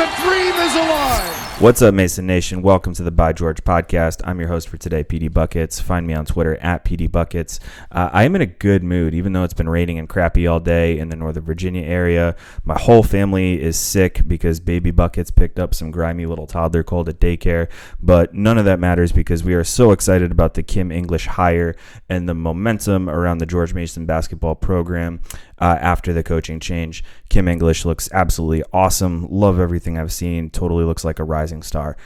The dream is alive. What's up, Mason Nation? Welcome to the By George podcast. I'm your host for today, Petey Buckets. Find me on Twitter at Petey Buckets. Uh, I am in a good mood, even though it's been raining and crappy all day in the Northern Virginia area. My whole family is sick because Baby Buckets picked up some grimy little toddler cold at daycare, but none of that matters because we are so excited about the Kim English hire and the momentum around the George Mason basketball program uh, after the coaching change. Kim English looks absolutely awesome. Love everything I've seen. Totally looks like a rising star.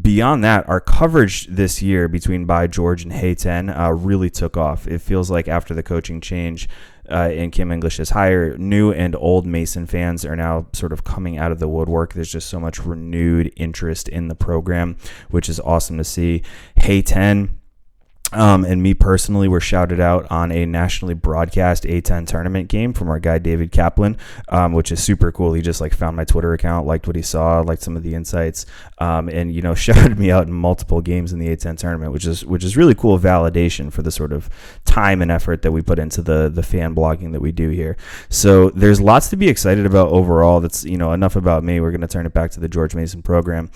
Beyond that, our coverage this year between By George and Hey 10 uh, really took off. It feels like after the coaching change, uh, Kim English is higher. New and old Mason fans are now sort of coming out of the woodwork. There's just so much renewed interest in the program, which is awesome to see. Hey 10 um, and me personally were shouted out on a nationally broadcast A10 tournament game from our guy David Kaplan, um, which is super cool. He just like found my Twitter account, liked what he saw, liked some of the insights, um, and you know shouted me out in multiple games in the A10 tournament, which is which is really cool validation for the sort of time and effort that we put into the the fan blogging that we do here. So there's lots to be excited about overall. That's you know enough about me. We're going to turn it back to the George Mason program.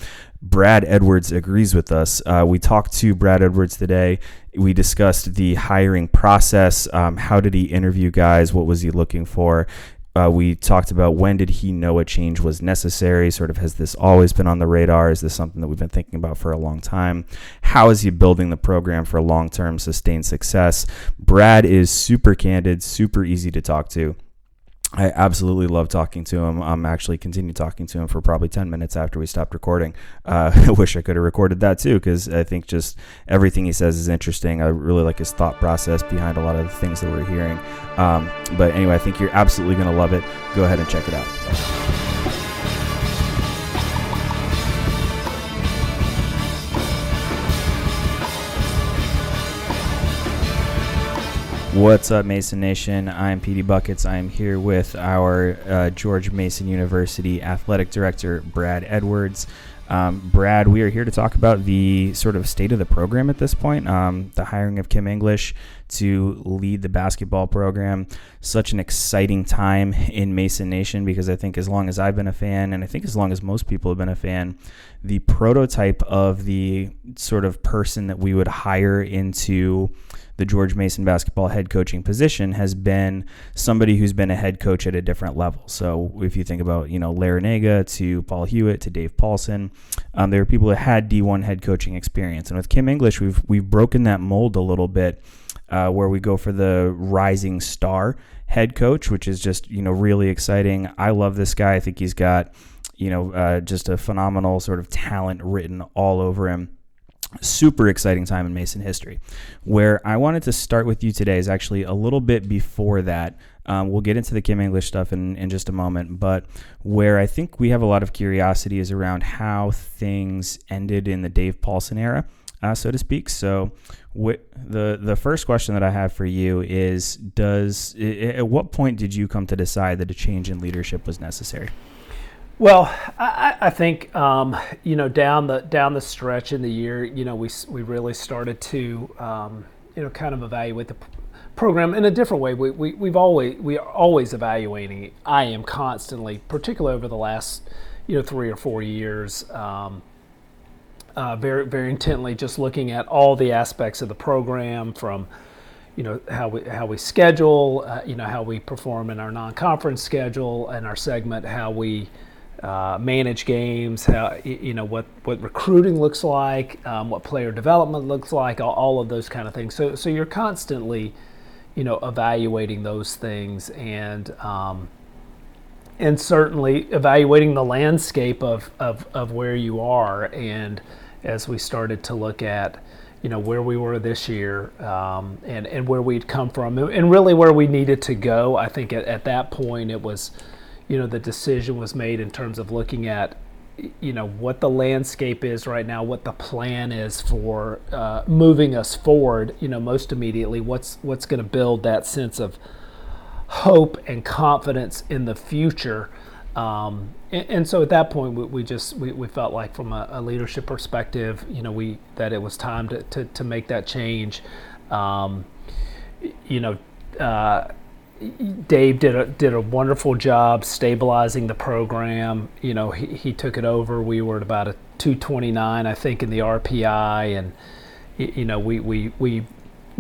Brad Edwards agrees with us. Uh, we talked to Brad Edwards today. We discussed the hiring process. Um, how did he interview guys? What was he looking for? Uh, we talked about when did he know a change was necessary? Sort of has this always been on the radar? Is this something that we've been thinking about for a long time? How is he building the program for long term sustained success? Brad is super candid, super easy to talk to. I absolutely love talking to him. I'm actually continue talking to him for probably 10 minutes after we stopped recording. Uh, I wish I could have recorded that too because I think just everything he says is interesting. I really like his thought process behind a lot of the things that we're hearing. Um, but anyway, I think you're absolutely going to love it. Go ahead and check it out. What's up, Mason Nation? I'm Petey Buckets. I'm here with our uh, George Mason University Athletic Director, Brad Edwards. Um, Brad, we are here to talk about the sort of state of the program at this point. Um, the hiring of Kim English to lead the basketball program. Such an exciting time in Mason Nation because I think as long as I've been a fan, and I think as long as most people have been a fan, the prototype of the sort of person that we would hire into the George Mason basketball head coaching position has been somebody who's been a head coach at a different level. So if you think about, you know, Larranaga to Paul Hewitt to Dave Paulsen, um, there are people that had D1 head coaching experience. And with Kim English, we've, we've broken that mold a little bit uh, where we go for the rising star head coach, which is just, you know, really exciting. I love this guy. I think he's got, you know, uh, just a phenomenal sort of talent written all over him super exciting time in Mason history. Where I wanted to start with you today is actually a little bit before that. Um, we'll get into the Kim English stuff in, in just a moment, but where I think we have a lot of curiosity is around how things ended in the Dave Paulsen era, uh, so to speak. So, wh- the the first question that I have for you is: Does at what point did you come to decide that a change in leadership was necessary? Well, I, I think um, you know down the down the stretch in the year, you know, we we really started to um, you know kind of evaluate the program in a different way. We, we we've always we are always evaluating. I am constantly, particularly over the last you know three or four years. Um, uh, very very intently, just looking at all the aspects of the program from you know how we how we schedule, uh, you know how we perform in our non-conference schedule and our segment, how we uh, manage games, how you know what what recruiting looks like, um, what player development looks like, all, all, of those kind of things. So so you're constantly, you know, evaluating those things and um, and certainly evaluating the landscape of, of of where you are. And as we started to look at, you know, where we were this year um, and and where we'd come from, and really where we needed to go, I think at, at that point it was you know the decision was made in terms of looking at you know what the landscape is right now, what the plan is for uh, moving us forward. You know, most immediately, what's what's going to build that sense of hope and confidence in the future. Um, and, and, so at that point, we, we just we, we, felt like from a, a, leadership perspective, you know, we that it was time to to, to make that change. Um, you know. Uh, Dave did a did a wonderful job stabilizing the program. You know, he, he took it over. We were at about a 229, I think, in the RPI, and you know, we we we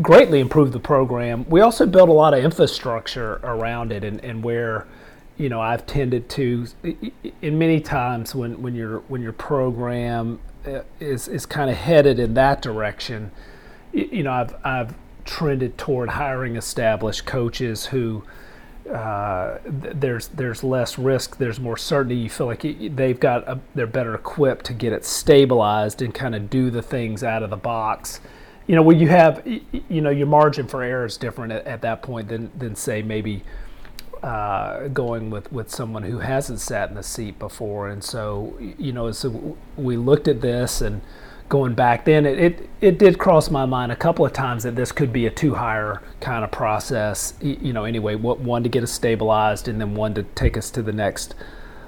greatly improved the program. We also built a lot of infrastructure around it, and, and where you know I've tended to, in many times when when your when your program uh, is is kind of headed in that direction, you know I've I've trended toward hiring established coaches who. Uh, there's there's less risk. There's more certainty. You feel like they've got a, they're better equipped to get it stabilized and kind of do the things out of the box you know, where you have, you know, your margin for error is different at, at that point than, than say maybe uh, going with, with someone who hasn't sat in the seat before. And so, you know, so we looked at this and going back then, it, it, it did cross my mind a couple of times that this could be a two hire kind of process. You know, anyway, what one to get us stabilized and then one to take us to the next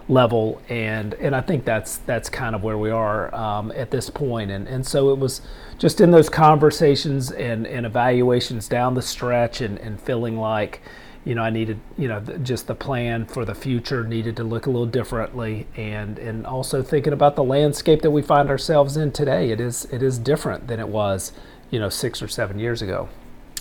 level and and I think that's that's kind of where we are um, at this point and and so it was just in those conversations and, and evaluations down the stretch and, and feeling like you know I needed you know just the plan for the future needed to look a little differently and and also thinking about the landscape that we find ourselves in today it is it is different than it was you know six or seven years ago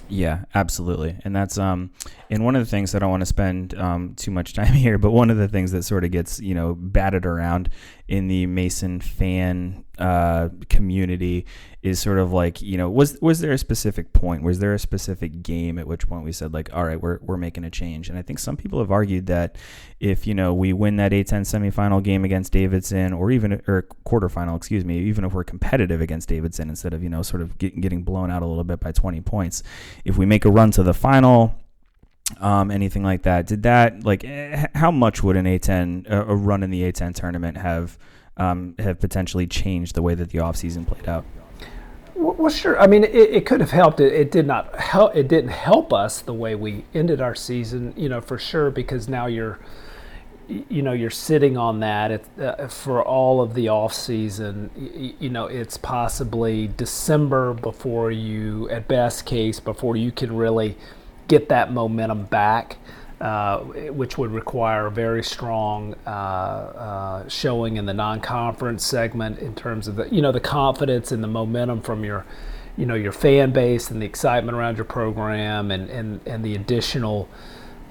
yeah, absolutely. And that's um and one of the things that I don't want to spend um too much time here, but one of the things that sort of gets, you know, batted around in the Mason fan uh community is sort of like, you know, was was there a specific point? Was there a specific game at which point we said like, all right, we're we're making a change? And I think some people have argued that if, you know, we win that A10 semifinal game against Davidson or even or quarterfinal, excuse me, even if we're competitive against Davidson instead of, you know, sort of get, getting blown out a little bit by 20 points, if we make a run to the final, um, anything like that. Did that like eh, how much would an A10 a run in the A10 tournament have um, have potentially changed the way that the offseason played out? Well, sure. I mean, it, it could have helped. It, it did not help. It didn't help us the way we ended our season. You know, for sure, because now you're, you know, you're sitting on that it, uh, for all of the off season. You, you know, it's possibly December before you, at best case, before you can really get that momentum back. Uh, which would require a very strong uh, uh, showing in the non-conference segment in terms of the you know the confidence and the momentum from your you know your fan base and the excitement around your program and and, and the additional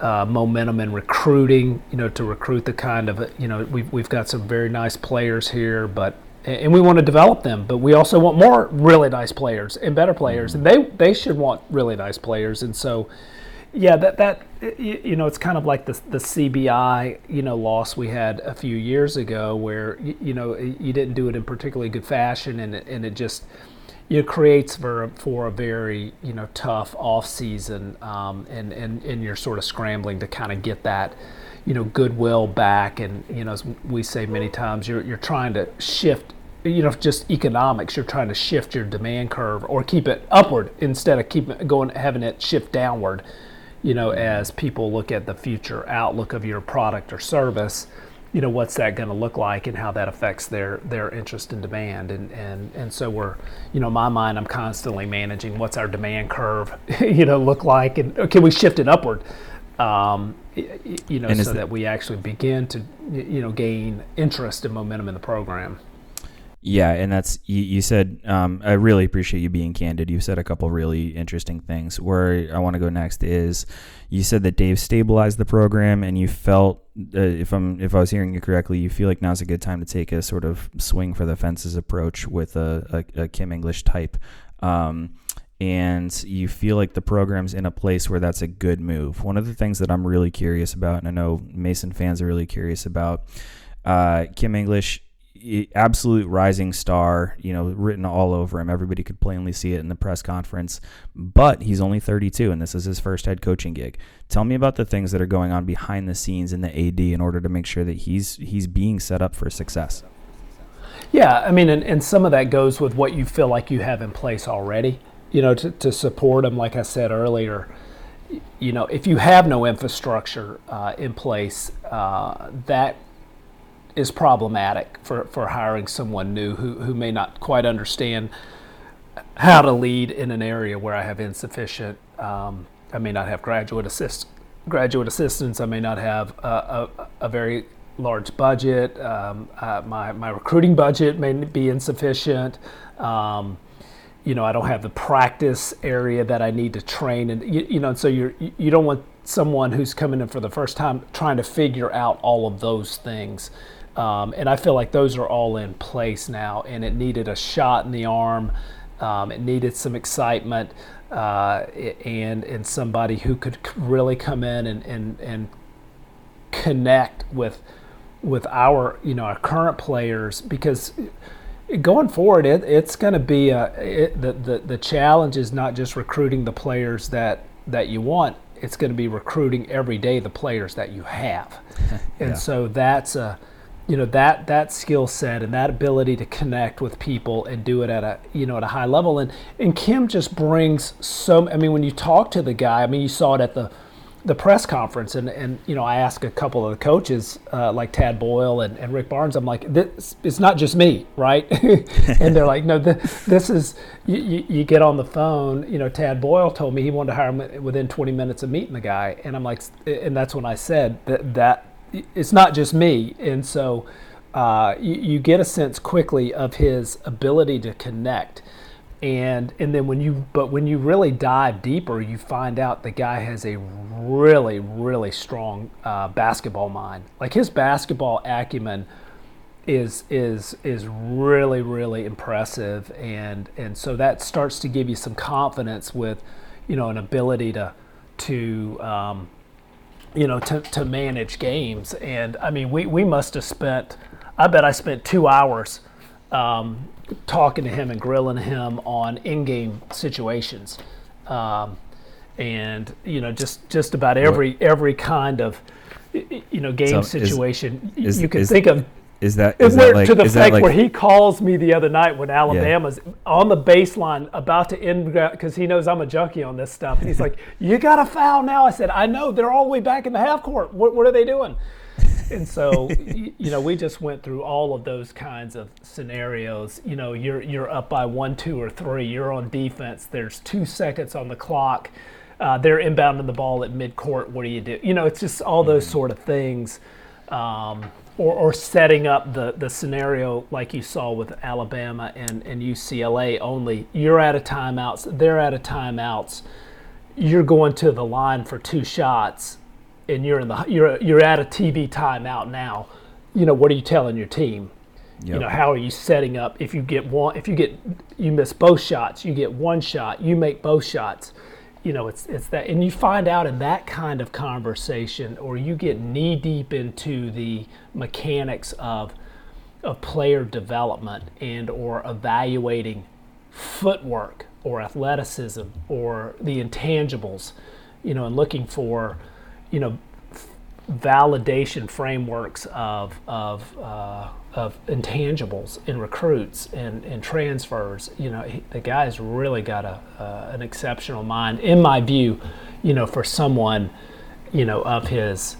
uh, momentum in recruiting you know to recruit the kind of you know we've, we've got some very nice players here but and we want to develop them but we also want more really nice players and better players and they they should want really nice players and so yeah, that that you know, it's kind of like the the CBI you know loss we had a few years ago, where you know you didn't do it in particularly good fashion, and it, and it just it creates for for a very you know tough off season, um, and and and you're sort of scrambling to kind of get that you know goodwill back, and you know as we say many times, you're you're trying to shift you know just economics you're trying to shift your demand curve or keep it upward instead of keep going having it shift downward you know, as people look at the future outlook of your product or service, you know, what's that going to look like and how that affects their their interest and demand. And and and so we're, you know, in my mind, I'm constantly managing what's our demand curve, you know, look like, and can we shift it upward, um, you know, so that we actually begin to, you know, gain interest and momentum in the program. Yeah, and that's you, you said. Um, I really appreciate you being candid. You said a couple really interesting things. Where I want to go next is, you said that Dave stabilized the program, and you felt, uh, if I'm if I was hearing you correctly, you feel like now's a good time to take a sort of swing for the fences approach with a, a, a Kim English type. Um, and you feel like the program's in a place where that's a good move. One of the things that I'm really curious about, and I know Mason fans are really curious about, uh, Kim English absolute rising star, you know, written all over him. Everybody could plainly see it in the press conference. But he's only 32, and this is his first head coaching gig. Tell me about the things that are going on behind the scenes in the AD in order to make sure that he's he's being set up for success. Yeah, I mean, and, and some of that goes with what you feel like you have in place already. You know, to, to support them, like I said earlier. You know, if you have no infrastructure uh, in place, uh, that is problematic for, for hiring someone new who, who may not quite understand how to lead in an area where I have insufficient, um, I may not have graduate assist, graduate assistants. I may not have a, a, a very large budget. Um, uh, my, my recruiting budget may be insufficient. Um, you know, I don't have the practice area that I need to train, and you, you know, and so you're you don't want someone who's coming in for the first time trying to figure out all of those things. Um, and I feel like those are all in place now, and it needed a shot in the arm. Um, it needed some excitement uh, and and somebody who could really come in and, and, and connect with with our you know our current players because going forward it, it's going to be a, it, the, the the challenge is not just recruiting the players that that you want. It's going to be recruiting every day the players that you have. And yeah. so that's a you know that that skill set and that ability to connect with people and do it at a you know at a high level. And and Kim just brings so I mean when you talk to the guy I mean you saw it at the the press conference and and you know I asked a couple of the coaches uh, like Tad Boyle and, and Rick Barnes I'm like this it's not just me right? And they're like no this, this is you, you, get on the phone you know Tad Boyle told me he wanted to hire him within 20 minutes of meeting the guy and I'm like and that's when I said that that it's not just me, and so uh, you, you, get a sense quickly of his ability to connect, and and then when you but when you really dive deeper, you find out the guy has a really really strong uh, basketball mind. Like his basketball acumen is is is really really impressive, and and so that starts to give you some confidence with, you know, an ability to to um, you know, to, to manage games. And I mean, we, we must have spent, I bet I spent two hours um, talking to him and grilling him on in-game situations. Um, and, you know, just, just about every, every kind of, you know, game so situation is, you can is, think of is that is that like, to the fact like, where he calls me the other night when Alabama's yeah. on the baseline about to end because he knows I'm a junkie on this stuff, and he's like, "You got a foul now." I said, "I know. They're all the way back in the half court. What, what are they doing?" And so you know we just went through all of those kinds of scenarios you know you're you're up by one two or three you're on defense there's two seconds on the clock uh, they're inbounding the ball at midcourt what do you do you know it's just all those mm-hmm. sort of things um, or, or setting up the, the scenario like you saw with Alabama and, and UCLA only. You're out of timeouts, they're out of timeouts. You're going to the line for two shots, and you're in the you're you're at a TV timeout now. You know what are you telling your team? Yep. You know how are you setting up? If you get one, if you get you miss both shots, you get one shot. You make both shots you know, it's it's that, and you find out in that kind of conversation, or you get knee deep into the mechanics of of player development and or evaluating footwork or athleticism or the intangibles, you know, and looking for, you know, validation frameworks of of uh, of intangibles in recruits and, and transfers. You know, he, the guy's really got a uh, an exceptional mind, in my view. You know, for someone, you know, of his.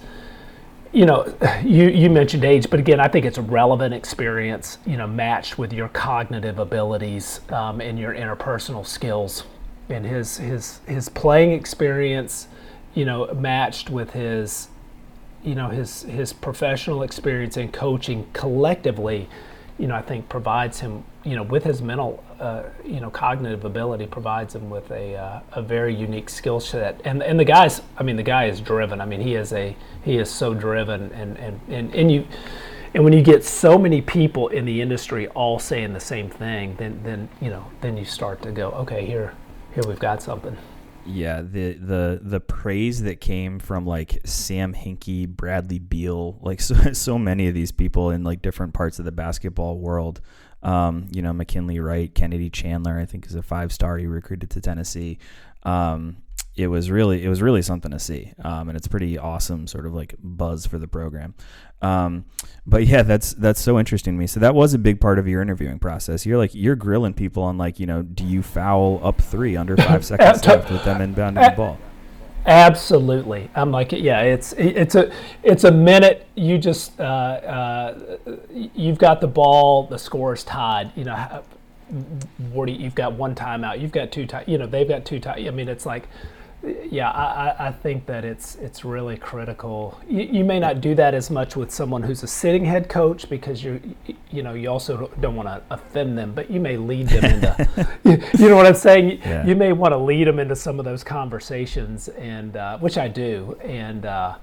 You know, you, you mentioned age, but again, I think it's a relevant experience, you know, matched with your cognitive abilities um, and your interpersonal skills. And his, his, his playing experience, you know, matched with his you know his his professional experience and coaching collectively, you know, I think provides him, you know, with his mental, uh, you know, cognitive ability, provides him with a uh, a very unique skill set. And and the guy's, I mean, the guy is driven. I mean, he is a he is so driven, and and and, and you. And when you get so many people in the industry all saying the same thing, then, then you know, then you start to go, okay, here, here we've got something. Yeah, the the the praise that came from like Sam Hinkie, Bradley Beal, like so so many of these people in like different parts of the basketball world. Um, you know, McKinley Wright, Kennedy Chandler, I think is a five star he recruited to Tennessee. Um, it was really it was really something to see, um, and it's pretty awesome, sort of like buzz for the program. Um, but yeah, that's that's so interesting to me. So that was a big part of your interviewing process. You're like you're grilling people on like you know, do you foul up three under five seconds left with them inbounding the ball? Absolutely, I'm like yeah. It's it's a it's a minute. You just uh, uh, you've got the ball. The score is tied. You know, you, you've got one timeout. You've got two time. You know, they've got two time. I mean, it's like yeah, I, I think that it's it's really critical. You, you, may not do that as much with someone who's a sitting head coach because you you know you also don't want to offend them, but you may lead them into you, you, know what I'm saying. Yeah. You may want to lead them into some of those conversations, and uh, which I do, and uh,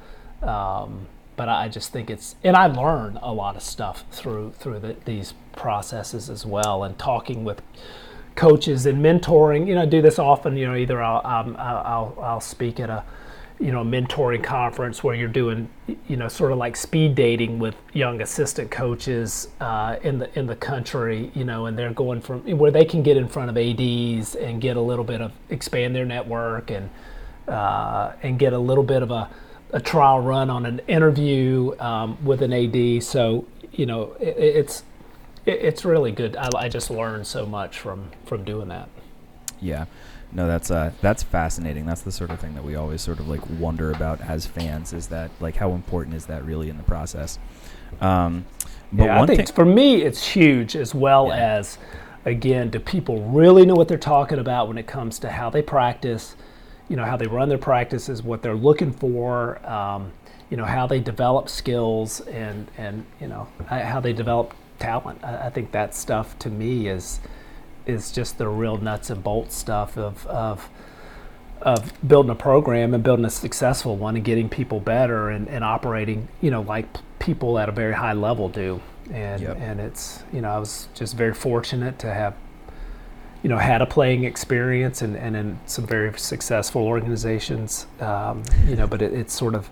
um, but I just think it's and I learn a lot of stuff through through the, these processes as well, and talking with coaches and mentoring. You know, I do this often. You know, either I'll um, I'll, I'll speak at a you know mentoring conference where you're doing you know sort of like speed dating with young assistant coaches uh, in the in the country. You know, and they're going from where they can get in front of ads and get a little bit of expand their network and uh, and get a little bit of a a trial run on an interview um, with an AD. So you know, it, it's it's really good. I, I just learned so much from from doing that. Yeah. No, that's uh, that's fascinating. That's the sort of thing that we always sort of like wonder about as fans. Is that like how important is that really in the process? Um, but yeah, I think for me it's huge as well yeah. as again, do people really know what they're talking about when it comes to how they practice? You know, how they run their practices, what they're looking for. Um, you know, how they develop skills and and you know how they develop talent. I, I, think that stuff to me is is just the real nuts and bolts stuff of of of building a program and building a successful one and getting people better and, and operating, you know, like people at a very high level do. And yep. and it's you know, I was just very fortunate to have you know, had a playing experience and, and in some very successful organizations. Um, you know, but it, it's sort of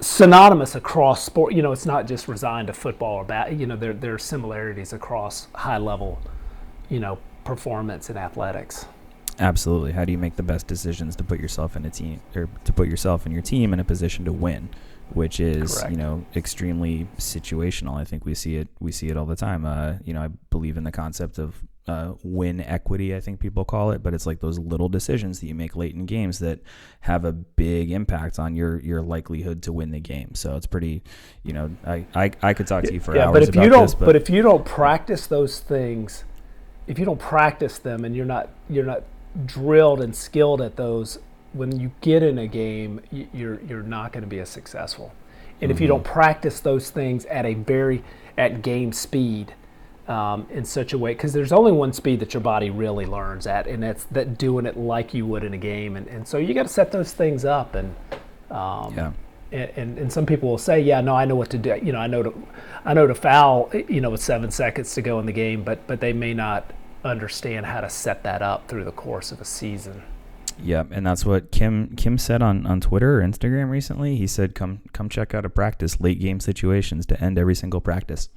synonymous across sport. You know, it's not just resigned to football or bat. You know, there there are similarities across high level, you know, performance in athletics. Absolutely. How do you make the best decisions to put yourself in a team or to put yourself and your team in a position to win, which is Correct. you know extremely situational. I think we see it we see it all the time. Uh, you know, I believe in the concept of uh, win equity, I think people call it, but it's like those little decisions that you make late in games that have a big impact on your your likelihood to win the game. So it's pretty, you know, I I, I could talk to you for yeah, hours. But if you don't, this, but, but if you don't practice those things, if you don't practice them and you're not you're not drilled and skilled at those, when you get in a game, you're you're not going to be as successful. And mm-hmm. if you mm-hmm. don't practice those things at a very at game speed um, in such a way because there's only one speed that your body really learns at, and that's that doing it like you would in a game. And, and so you got to set those things up. And um, yeah. And, and, some people will say, yeah, no, I know what to do. You know, I know to, I know to foul. You know, with seven seconds to go in the game, but but they may not understand how to set that up through the course of a season. Yeah, and that's what Kim Kim said on, on Twitter or Instagram recently. He said, "Come come check out a practice late game situations to end every single practice."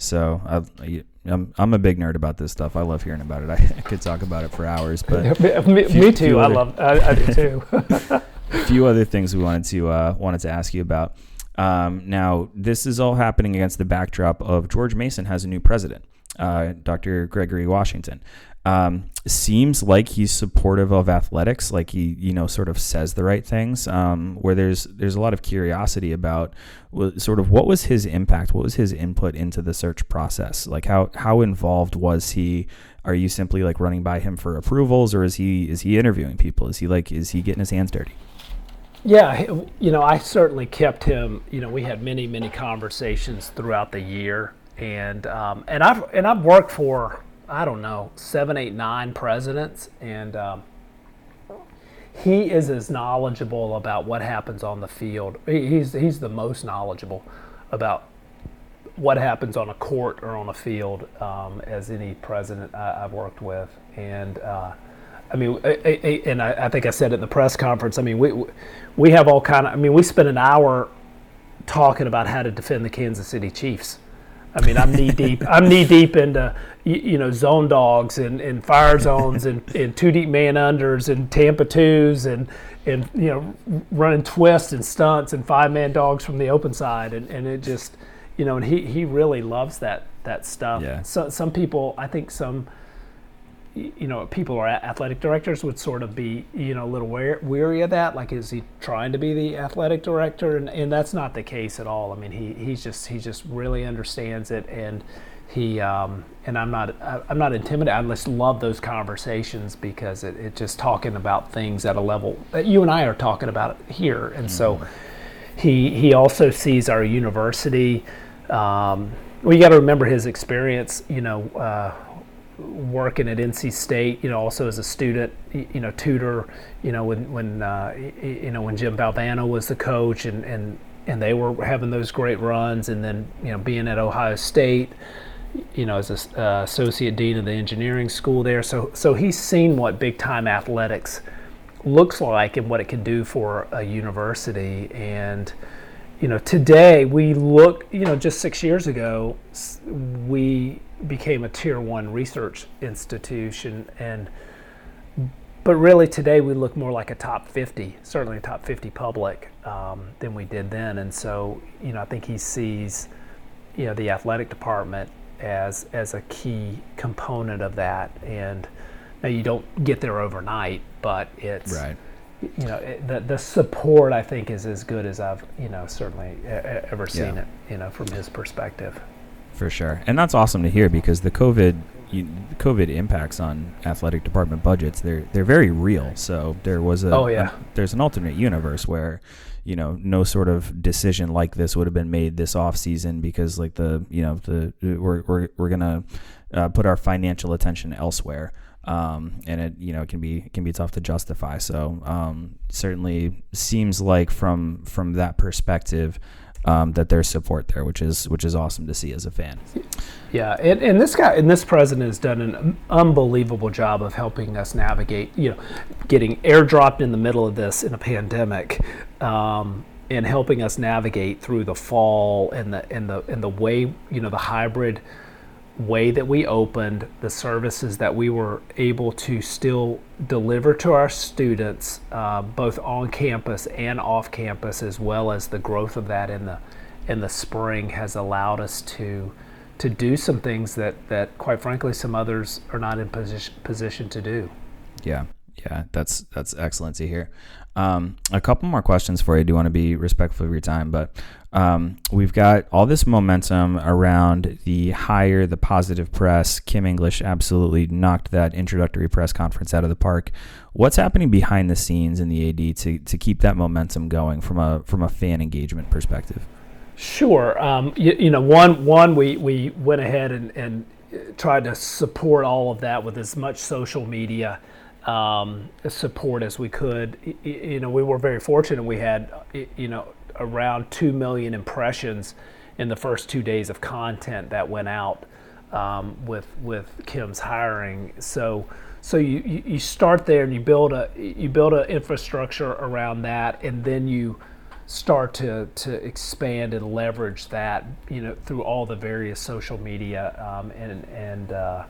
So I, I'm I'm a big nerd about this stuff. I love hearing about it. I, I could talk about it for hours, but me, few, me, too. I love I, I do too. a few other things we wanted to uh, wanted to ask you about. Um, now, this is all happening against the backdrop of George Mason has a new president, uh, Dr. Gregory Washington um, seems like he's supportive of athletics, like he you know sort of says the right things. Um, where there's there's a lot of curiosity about sort of what was his impact, what was his input into the search process, like how how involved was he? Are you simply like running by him for approvals, or is he is he interviewing people? Is he like is he getting his hands dirty? Yeah, you know, I certainly kept him. You know, we had many many conversations throughout the year, and um, and I've and I've worked for I don't know, seven, eight, nine presidents, and um, he is as knowledgeable about what happens on the field. He's he's the most knowledgeable about what happens on a court or on a field um, as any president I, have worked with, and. Uh, I mean, and I, think I said it in the press conference. I mean, we we have all kind of. I mean, we spent an hour talking about how to defend the Kansas City Chiefs I mean, I'm knee deep. I'm knee deep into you know zone dogs and, and fire zones and, and two deep man unders and Tampa twos and and you know running twists and stunts and five man dogs from the open side and, and it just you know and he, he really loves that that stuff. Yeah. So some people I think some you know, people or athletic directors would sort of be, you know, a little weary of that. Like, is he trying to be the athletic director? And, and that's not the case at all. I mean, he, he's just he just really understands it, and he um, and I'm not I'm not intimidated. I just love those conversations because it, it just talking about things at a level that you and I are talking about here, and mm-hmm. so he he also sees our university. Um, well, you got to remember his experience. You know, uh, working at NC State. You know, also as a student. You know, tutor. You know, when when uh, you know when Jim Valvano was the coach, and and and they were having those great runs, and then you know being at Ohio State you know, as an uh, associate dean of the engineering school there. So, so he's seen what big time athletics looks like and what it can do for a university. And, you know, today we look, you know, just six years ago, we became a tier one research institution. And, but really today we look more like a top 50, certainly a top 50 public um, than we did then. And so, you know, I think he sees, you know, the athletic department as as a key component of that. And now you don't get there overnight, but it's right. You know, it, the the support I think is as good as I've you know certainly ever seen yeah. it. You know, from his perspective. For sure, and that's awesome to hear because the COVID you, COVID impacts on athletic department budgets they're they're very real. So there was a oh yeah a, there's an alternate universe where you know no sort of decision like this would have been made this off season because like the you know the we're we're we're gonna uh, put our financial attention elsewhere. Um, and it you know can be can be tough to justify. So um, certainly seems like from from that perspective, um, that there's support there, which is which is awesome to see as a fan. Yeah, and, and this guy and this president has done an unbelievable job of helping us navigate. You know, getting airdropped in the middle of this in a pandemic, um, and helping us navigate through the fall and the and the and the way you know the hybrid way that we opened, the services that we were able to still deliver to our students, uh, both on campus and off campus, as well as the growth of that in the in the spring, has allowed us to to do some things that that quite frankly some others are not in position position to do. Yeah, yeah, that's that's excellent to hear. Um, a couple more questions for you. I do want to be respectful of your time, but um, we've got all this momentum around the hire, the positive press. Kim English absolutely knocked that introductory press conference out of the park. What's happening behind the scenes in the AD to, to keep that momentum going from a from a fan engagement perspective? Sure. Um, you, you, know, one one we, we went ahead and, and tried to support all of that with as much social media um, support as we could. You know, we were very fortunate. We had, you know, around 2 million impressions in the first two days of content that went out um, with with Kim's hiring. So so you, you start there and you build a you build an infrastructure around that, and then you start to to expand and leverage that you know through all the various social media um, and and uh,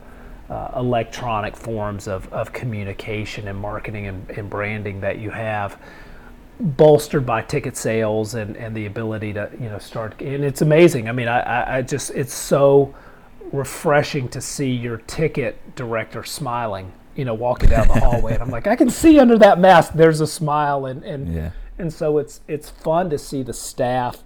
uh, electronic forms of, of communication and marketing and, and branding that you have bolstered by ticket sales and, and the ability to you know start and it's amazing. I mean I, I just it's so refreshing to see your ticket director smiling you know walking down the hallway. And i'm like i can see under that mask there's a smile. And and yeah. and so it's it's fun to see the staff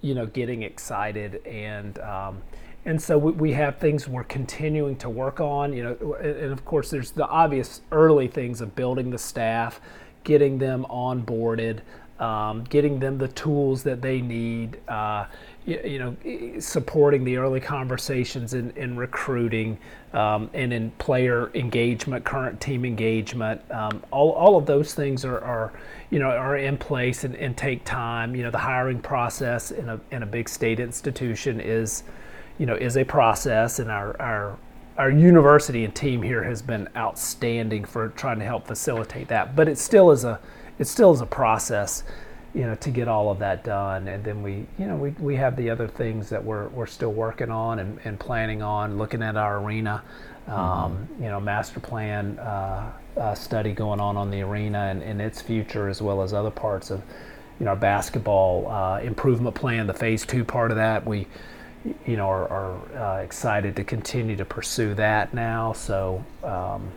you know getting excited. And um, and so we, we have things we're continuing to work on you know and of course there's the obvious early things of building the staff getting them onboarded, um, getting them the tools that they need, uh, you, you, know, supporting the early conversations in, in recruiting um, and in player engagement, current team engagement. Um, all, all of those things are, are you know, are in place and, and take time. You know, the hiring process in a, in a big state institution is, you know, is a process, and our, our our university and team here has been outstanding for trying to help facilitate that. But it still is a it still is a process, you know, to get all of that done. And then we, you know, we, we have the other things that we're we're still working on and, and planning on, looking at our arena, um, mm-hmm. you know, master plan uh, uh, study going on on the arena and, and its future as well as other parts of, you know, our basketball uh, improvement plan, the phase two part of that. We you know, are, are uh, excited to continue to pursue that now. So, um,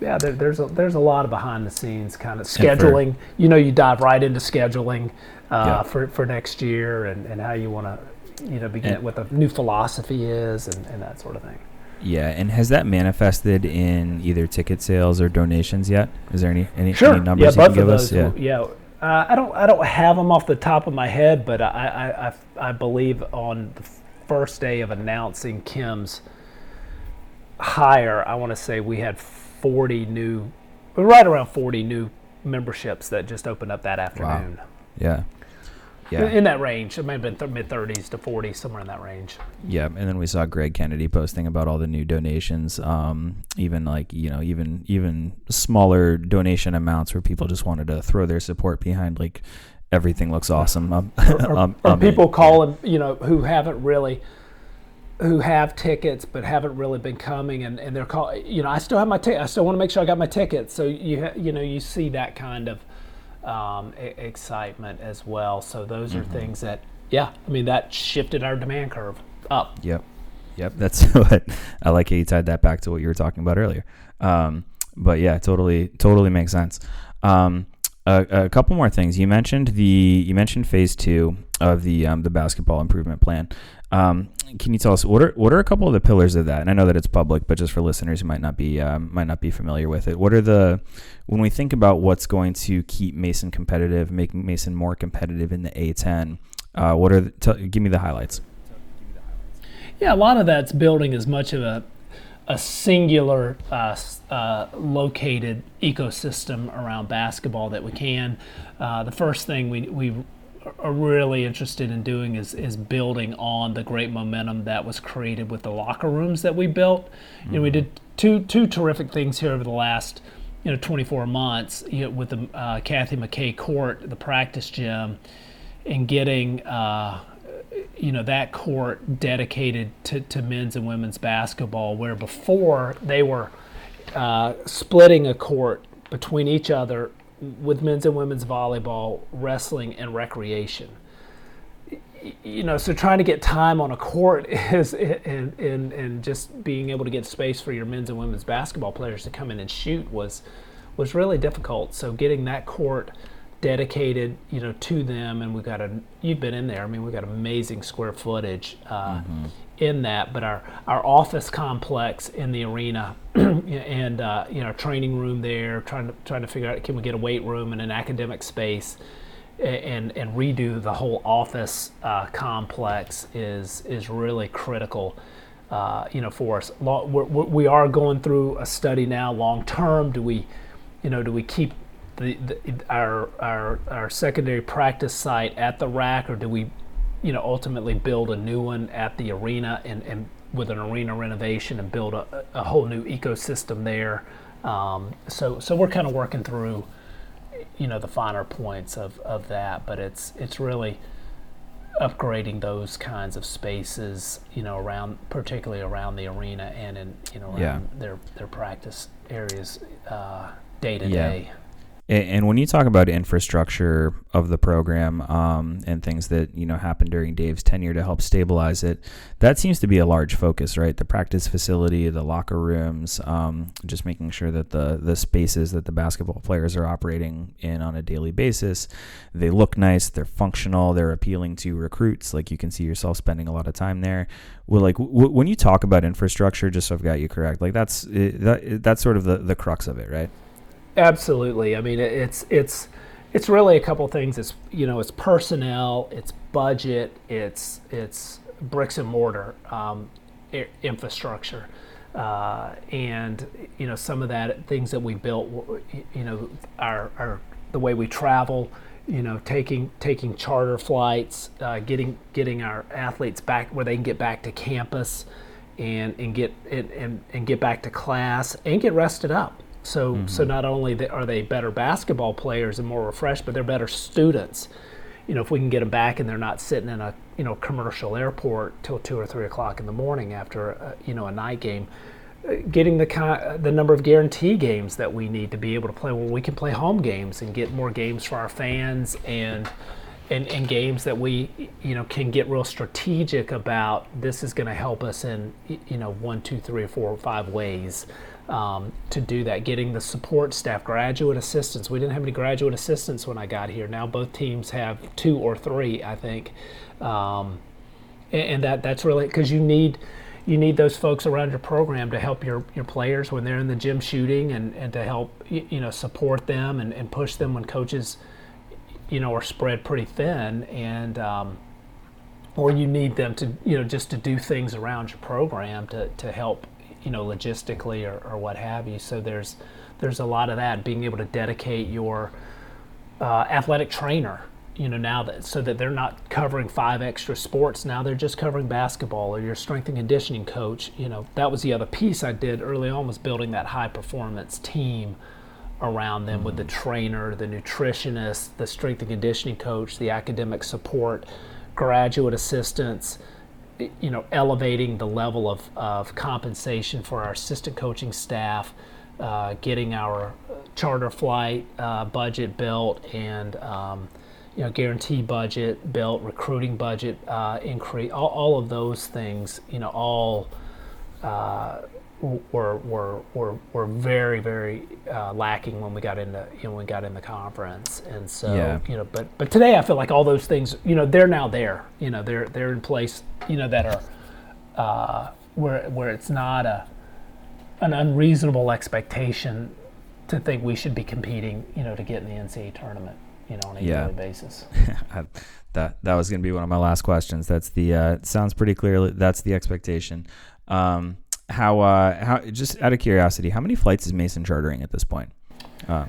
yeah, there, there's a there's a lot of behind the scenes kind of scheduling. For, you know, you dive right into scheduling uh, yeah. for for next year and, and how you want to, you know, begin and, what the new philosophy is and, and that sort of thing. Yeah, and has that manifested in either ticket sales or donations yet? Is there any any, sure. any numbers yeah, you can give us? Yeah, yeah. Uh, I don't I don't have them off the top of my head, but I I, I, I believe on the first day of announcing Kim's hire, I want to say we had 40 new, right around 40 new memberships that just opened up that afternoon. Wow. Yeah. Yeah. In that range. It may have been th- mid 30s to 40, somewhere in that range. Yeah. And then we saw Greg Kennedy posting about all the new donations, um, even like, you know, even even smaller donation amounts where people just wanted to throw their support behind like everything looks awesome. Um, or, or people calling, you know, who haven't really – who have tickets but haven't really been coming and, and they're call you know I still have my ticket I still want to make sure I got my tickets. So you ha- you know you see that kind of um, excitement as well. So those mm-hmm. are things that yeah I mean that shifted our demand curve up. Yep. Yep. That's what I like how you tied that back to what you were talking about earlier. Um, but yeah totally totally makes sense. Um, a, couple more things you mentioned the you mentioned phase two of the um, the basketball improvement plan um, can you tell us what are what are a couple of the pillars of that? And I know that it's public, but just for listeners who might not be um, might not be familiar with it, what are the when we think about what's going to keep Mason competitive, make Mason more competitive in the A10? Uh, what are the, t- give me the highlights? Yeah, a lot of that's building as much of a a singular uh, uh, located ecosystem around basketball that we can. Uh, the first thing we we are really interested in doing is is building on the great momentum that was created with the locker rooms that we built. Mm-hmm. You know, we did two two terrific things here over the last you know 24 months you know, with the uh, Kathy McKay court, the practice gym, and getting. You know that court dedicated to, to men's and women's basketball where before they were uh, splitting a court between each other with men's and women's volleyball, wrestling, and recreation. You know, so trying to get time on a court is and, and, and just being able to get space for your men's and women's basketball players to come in and shoot was was really difficult. So getting that court dedicated, you know, to them, and we've got a you've been in there. I mean, we've got amazing square footage uh, mm-hmm. in that. But our our office complex in the arena and uh, you know, training room there, trying to trying to figure out can we get a weight room and an academic space, and and redo the whole office uh, complex is is really critical. Uh, you know, for us, we're, we are going through a study now. Long term, do we, you know, do we keep the, the, our our our secondary practice site at the RAC, or do we, you know, ultimately build a new one at the arena and and with an arena renovation and build a, a whole new ecosystem there. Um, so so we're kind of working through, you know, the finer points of, of that, but it's it's really upgrading those kinds of spaces, you know, around particularly around the arena and in you know around yeah. their their practice areas uh, day to day. And when you talk about infrastructure of the program um, and things that you know happened during Dave's tenure to help stabilize it, that seems to be a large focus, right? The practice facility, the locker rooms, um, just making sure that the the spaces that the basketball players are operating in on a daily basis, they look nice, they're functional, they're appealing to recruits. Like you can see yourself spending a lot of time there. Well, like w- when you talk about infrastructure, just so I've got you correct, like that's that that's sort of the the crux of it, right? Absolutely. I mean, it's it's it's really a couple things. It's you know, it's personnel, it's budget, it's it's bricks and mortar um, infrastructure, uh, and you know, some of that things that we built. You know, our our the way we travel. You know, taking taking charter flights, uh, getting getting our athletes back where they can get back to campus, and and get and, and, and get back to class and get rested up so mm-hmm. so not only are they better basketball players and more refreshed, but they're better students. You know, if we can get them back and they're not sitting in a you know commercial airport till two or three o'clock in the morning after a, you know a night game, uh, getting the the number of guarantee games that we need to be able to play. Well, we can play home games and get more games for our fans and in, in games that we you know can get real strategic about this is going to help us in you know one two three or four or five ways um, to do that getting the support staff graduate assistants. We didn't have any graduate assistants when i got here. Now both teams have two or three i think. Um, and, and that that's really because you need you need those folks around your program to help your, your players when they're in the gym shooting and, and to help you know support them and, and push them when coaches you know, are spread pretty thin, and um, or you need them to, you know, just to do things around your program to, to help, you know, logistically or, or what have you. So there's there's a lot of that being able to dedicate your uh, athletic trainer, you know, now that so that they're not covering five extra sports. Now they're just covering basketball or your strength and conditioning coach. You know, that was the other piece I did early on was building that high performance team around them with the trainer, the nutritionist, the strength and conditioning coach, the academic support, graduate assistants, you know, elevating the level of, of compensation for our assistant coaching staff, uh, getting our charter flight uh, budget built and um, you know guarantee budget built, recruiting budget uh, increase, all, all of those things, you know, all uh, were were were, were very very uh, lacking when we got into you know when we got in the conference and so yeah. you know but but today I feel like all those things you know they're now there you know they're they're in place you know that are uh, where where it's not a an unreasonable expectation to think we should be competing you know to get in the NCAA tournament you know on a yeah. yearly basis. that that was going to be one of my last questions. That's the uh, sounds pretty clearly that's the expectation. Um, how uh, how just out of curiosity, how many flights is Mason chartering at this point? Uh,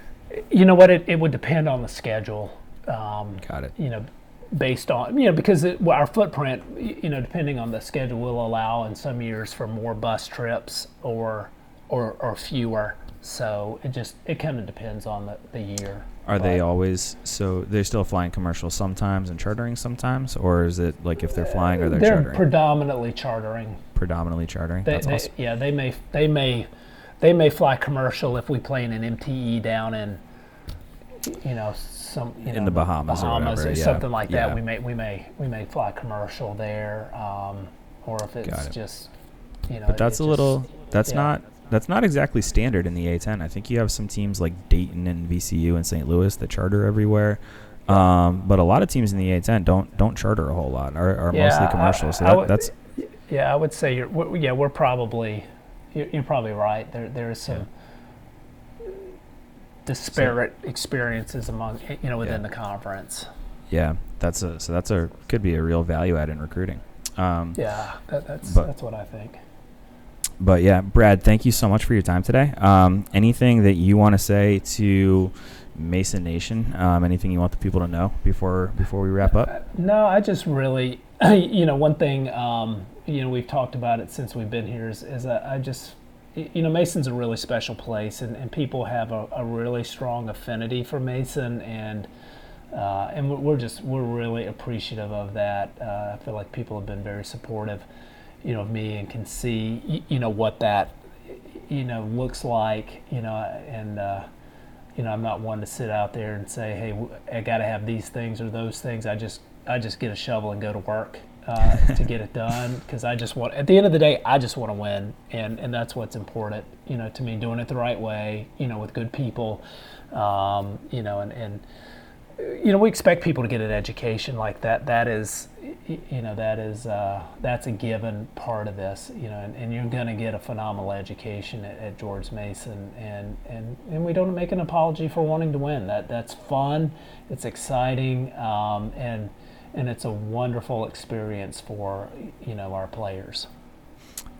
you know what? It, it would depend on the schedule. Um, got it. You know, based on you know because it, well, our footprint, you know, depending on the schedule, will allow in some years for more bus trips or or, or fewer. So it just it kind of depends on the, the year. Are but they always so they're still flying commercial sometimes and chartering sometimes, or is it like if they're flying or they're, they're chartering? predominantly chartering. Predominantly chartering. They, That's they, awesome. Yeah, they may they may they may fly commercial if we play in an MTE down in you know some you in the Bahamas, Bahamas or, or, yeah. something like that. We may we may we may fly commercial there, um, or if it's it. just you know. But that's a just, little. That's yeah. not that's not exactly standard in the A10. I think you have some teams like Dayton and VCU and St. Louis that charter everywhere. Um, but a lot of teams in the A10 don't don't charter a whole lot, are, are yeah, mostly commercial. I, so that, would, that's yeah, I would say you're we're, yeah we're probably you're, you're, probably right. There there is some yeah. disparate so, experiences among you know within yeah. the conference. Yeah, that's a so that's a could be a real value add in recruiting. Um, yeah, that, that's but, that's what I think but yeah, Brad, thank you so much for your time today. Um, anything that you want to say to Mason Nation? Um, anything you want the people to know before before we wrap up? No, I just really, you know, one thing, um, you know, we've talked about it since we've been here is, is I, I just, you know, Mason's a really special place, and, and people have a, a really strong affinity for Mason, and uh, and we're just we're really appreciative of that. Uh, I feel like people have been very supportive you know, of me and can see, you know, what that, you know, looks like, you know, and, uh, you know, I'm not one to sit out there and say, hey, I got to have these things or those things. I just, I just get a shovel and go to work uh, to get it done because I just want. At the end of the day, I just want to win, and and that's what's important, you know, to me. Doing it the right way, you know, with good people, um, you know, and and you know, we expect people to get an education like that. That is, you know, that is uh, that's a given part of this. You know, and, and you're going to get a phenomenal education at, at, George Mason, and, and and we don't make an apology for wanting to win. That that's fun, it's exciting, um, and and it's a wonderful experience for you know our players.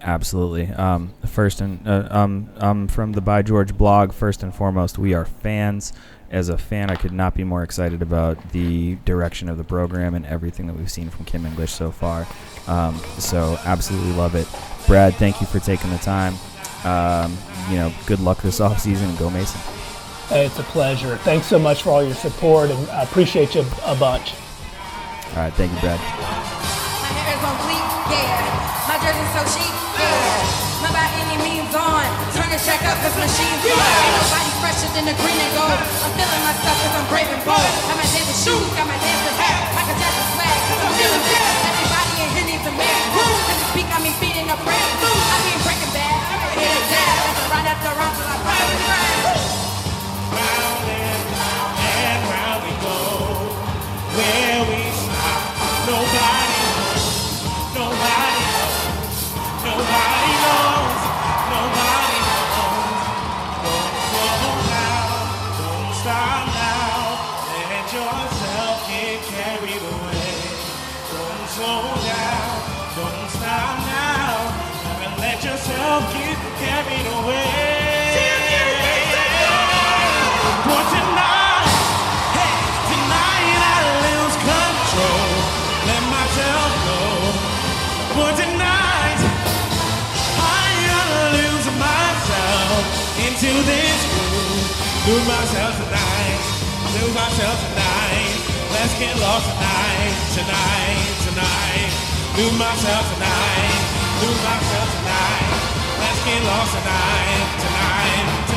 Absolutely. Um, first and uh, um, um, from the By George blog. First and foremost, we are fans as a fan, I could not be more excited about the direction of the program and everything that we've seen from Kim English so far. Um, so absolutely love it. Brad, thank you for taking the time. Um, you know, good luck this off season and go Mason. Hey, It's a pleasure. Thanks so much for all your support, and I appreciate you a bunch. All right, thank you, Brad. My hair is on fleek, yeah. My jersey's so chic, yeah. not by any means on. Turn the check up, cause machine's on. Ain't nobody fresher than the green and gold. I'm feeling myself cause I'm brave and bold. Got my dancing shoes, got my dancing hat. Michael Jackson swag, cause I'm feeling bad. Everybody in here needs a man. Cause the speak got me feeding a brand. I be breaking bad. I'm hit a dab. That's a round after round till I finally crash. Round and round and round we go. Where we get lost tonight, tonight, tonight. Lose myself tonight. Lose myself tonight. Let's get lost tonight, tonight,